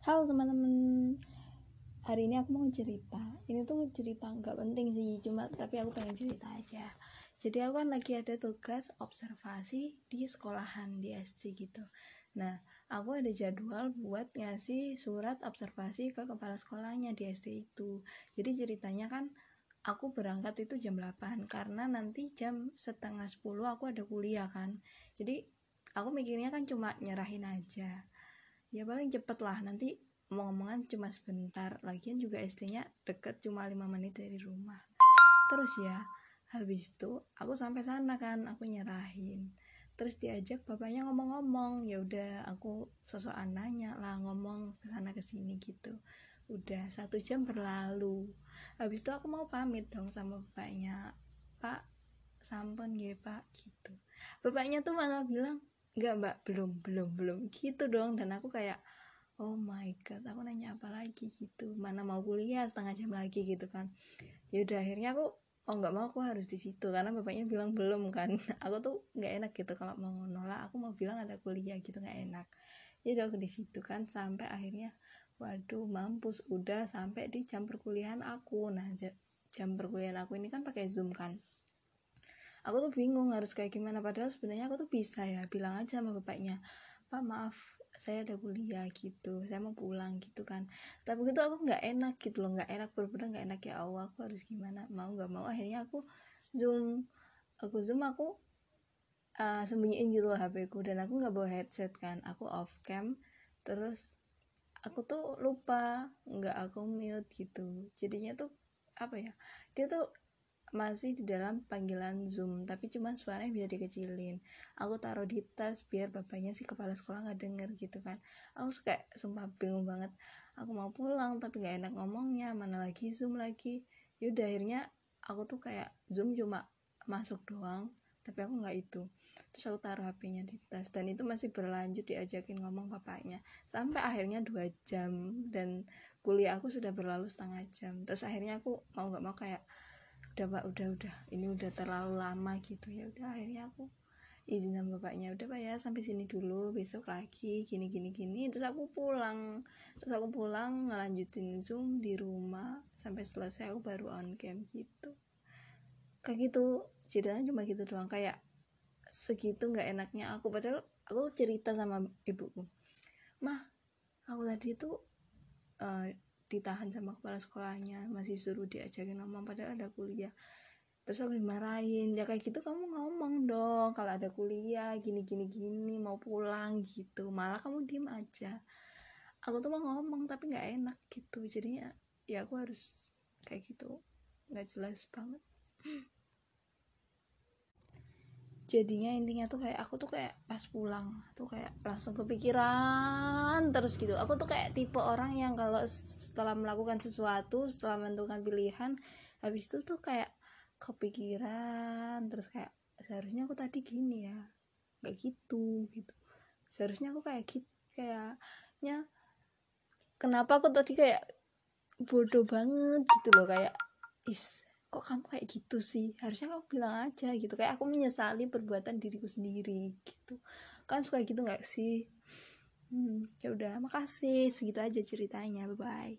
Halo teman-teman. Hari ini aku mau cerita. Ini tuh cerita nggak penting sih Cuma tapi aku pengen cerita aja. Jadi aku kan lagi ada tugas observasi Di sekolahan di SD gitu. Nah aku ada jadwal buat ngasih surat observasi ke kepala sekolahnya di SD itu. Jadi ceritanya kan aku berangkat itu jam 8 karena nanti jam setengah 10 aku ada kuliah kan. Jadi aku mikirnya kan cuma nyerahin aja ya paling cepet lah nanti omong-omongan cuma sebentar. Lagian juga SD-nya deket cuma 5 menit dari rumah. Terus ya habis itu aku sampai sana kan aku nyerahin. Terus diajak bapaknya ngomong-ngomong. Ya udah aku sosok anaknya lah ngomong ke sana ke sini gitu. Udah satu jam berlalu. Habis itu aku mau pamit dong sama bapaknya. Pak sampun ya pak gitu. Bapaknya tuh malah bilang enggak mbak. Belum belum belum. Gitu dong. Dan aku kayak oh my god aku nanya apa lagi gitu. Mana mau kuliah setengah jam lagi gitu kan. Ya udah akhirnya aku oh nggak mau aku harus di situ. Karena bapaknya bilang belum kan. Aku tuh nggak enak gitu kalau mau nolak. Aku mau bilang ada kuliah gitu nggak enak. Ya udah aku di situ kan sampai akhirnya waduh mampus. Udah sampai di jam perkuliahan aku. Nah jam perkuliahan aku ini kan pakai zoom kan aku tuh bingung harus kayak gimana padahal sebenarnya aku tuh bisa ya bilang aja sama bapaknya pak maaf saya ada kuliah gitu saya mau pulang gitu kan. Tapi itu aku nggak enak gitu loh nggak enak bener-bener nggak enak ya Allah aku harus gimana mau nggak mau. Akhirnya aku zoom aku zoom aku uh, sembunyiin gitu loh HP ku dan aku nggak bawa headset kan aku off cam terus aku tuh lupa nggak aku mute gitu. Jadinya tuh apa ya dia tuh masih di dalam panggilan zoom tapi cuman suaranya bisa dikecilin. Aku taruh di tas biar bapaknya sih kepala sekolah nggak denger gitu kan. Aku kayak sumpah bingung banget. Aku mau pulang tapi nggak enak ngomongnya. Mana lagi zoom lagi? Yaudah akhirnya aku tuh kayak zoom cuma masuk doang tapi aku nggak itu. Terus aku taruh HP-nya di tas dan itu masih berlanjut diajakin ngomong bapaknya. Sampai akhirnya dua jam dan kuliah aku sudah berlalu setengah jam. Terus akhirnya aku mau nggak mau kayak udah pak udah udah. Ini udah terlalu lama gitu. Ya udah akhirnya aku izin sama bapaknya udah pak ya sampai sini dulu besok lagi gini gini gini. Terus aku pulang. Terus aku pulang ngelanjutin zoom di rumah. Sampai selesai aku baru on cam gitu. Kayak gitu ceritanya cuma gitu doang. Kayak segitu nggak enaknya aku. Padahal aku cerita sama ibuku. Mah aku tadi tuh uh, ditahan sama kepala sekolahnya masih suruh diajakin ngomong padahal ada kuliah. Terus aku dimarahin ya kayak gitu kamu ngomong dong kalau ada kuliah gini gini gini mau pulang gitu. Malah kamu diem aja. Aku tuh mau ngomong tapi nggak enak gitu. Jadinya ya aku harus kayak gitu. Nggak jelas banget jadinya intinya tuh kayak aku tuh kayak pas pulang tuh kayak langsung kepikiran terus gitu. Aku tuh kayak tipe orang yang kalau setelah melakukan sesuatu setelah menentukan pilihan habis itu tuh kayak kepikiran terus kayak seharusnya aku tadi gini ya nggak gitu gitu. Seharusnya aku kayak gitu kayaknya kenapa aku tadi kayak bodoh banget gitu loh kayak is kok kamu kayak gitu sih? Harusnya kamu bilang aja gitu. Kayak aku menyesali perbuatan diriku sendiri gitu. Kan suka gitu nggak sih? Hmm, ya udah makasih. Segitu aja ceritanya. Bye bye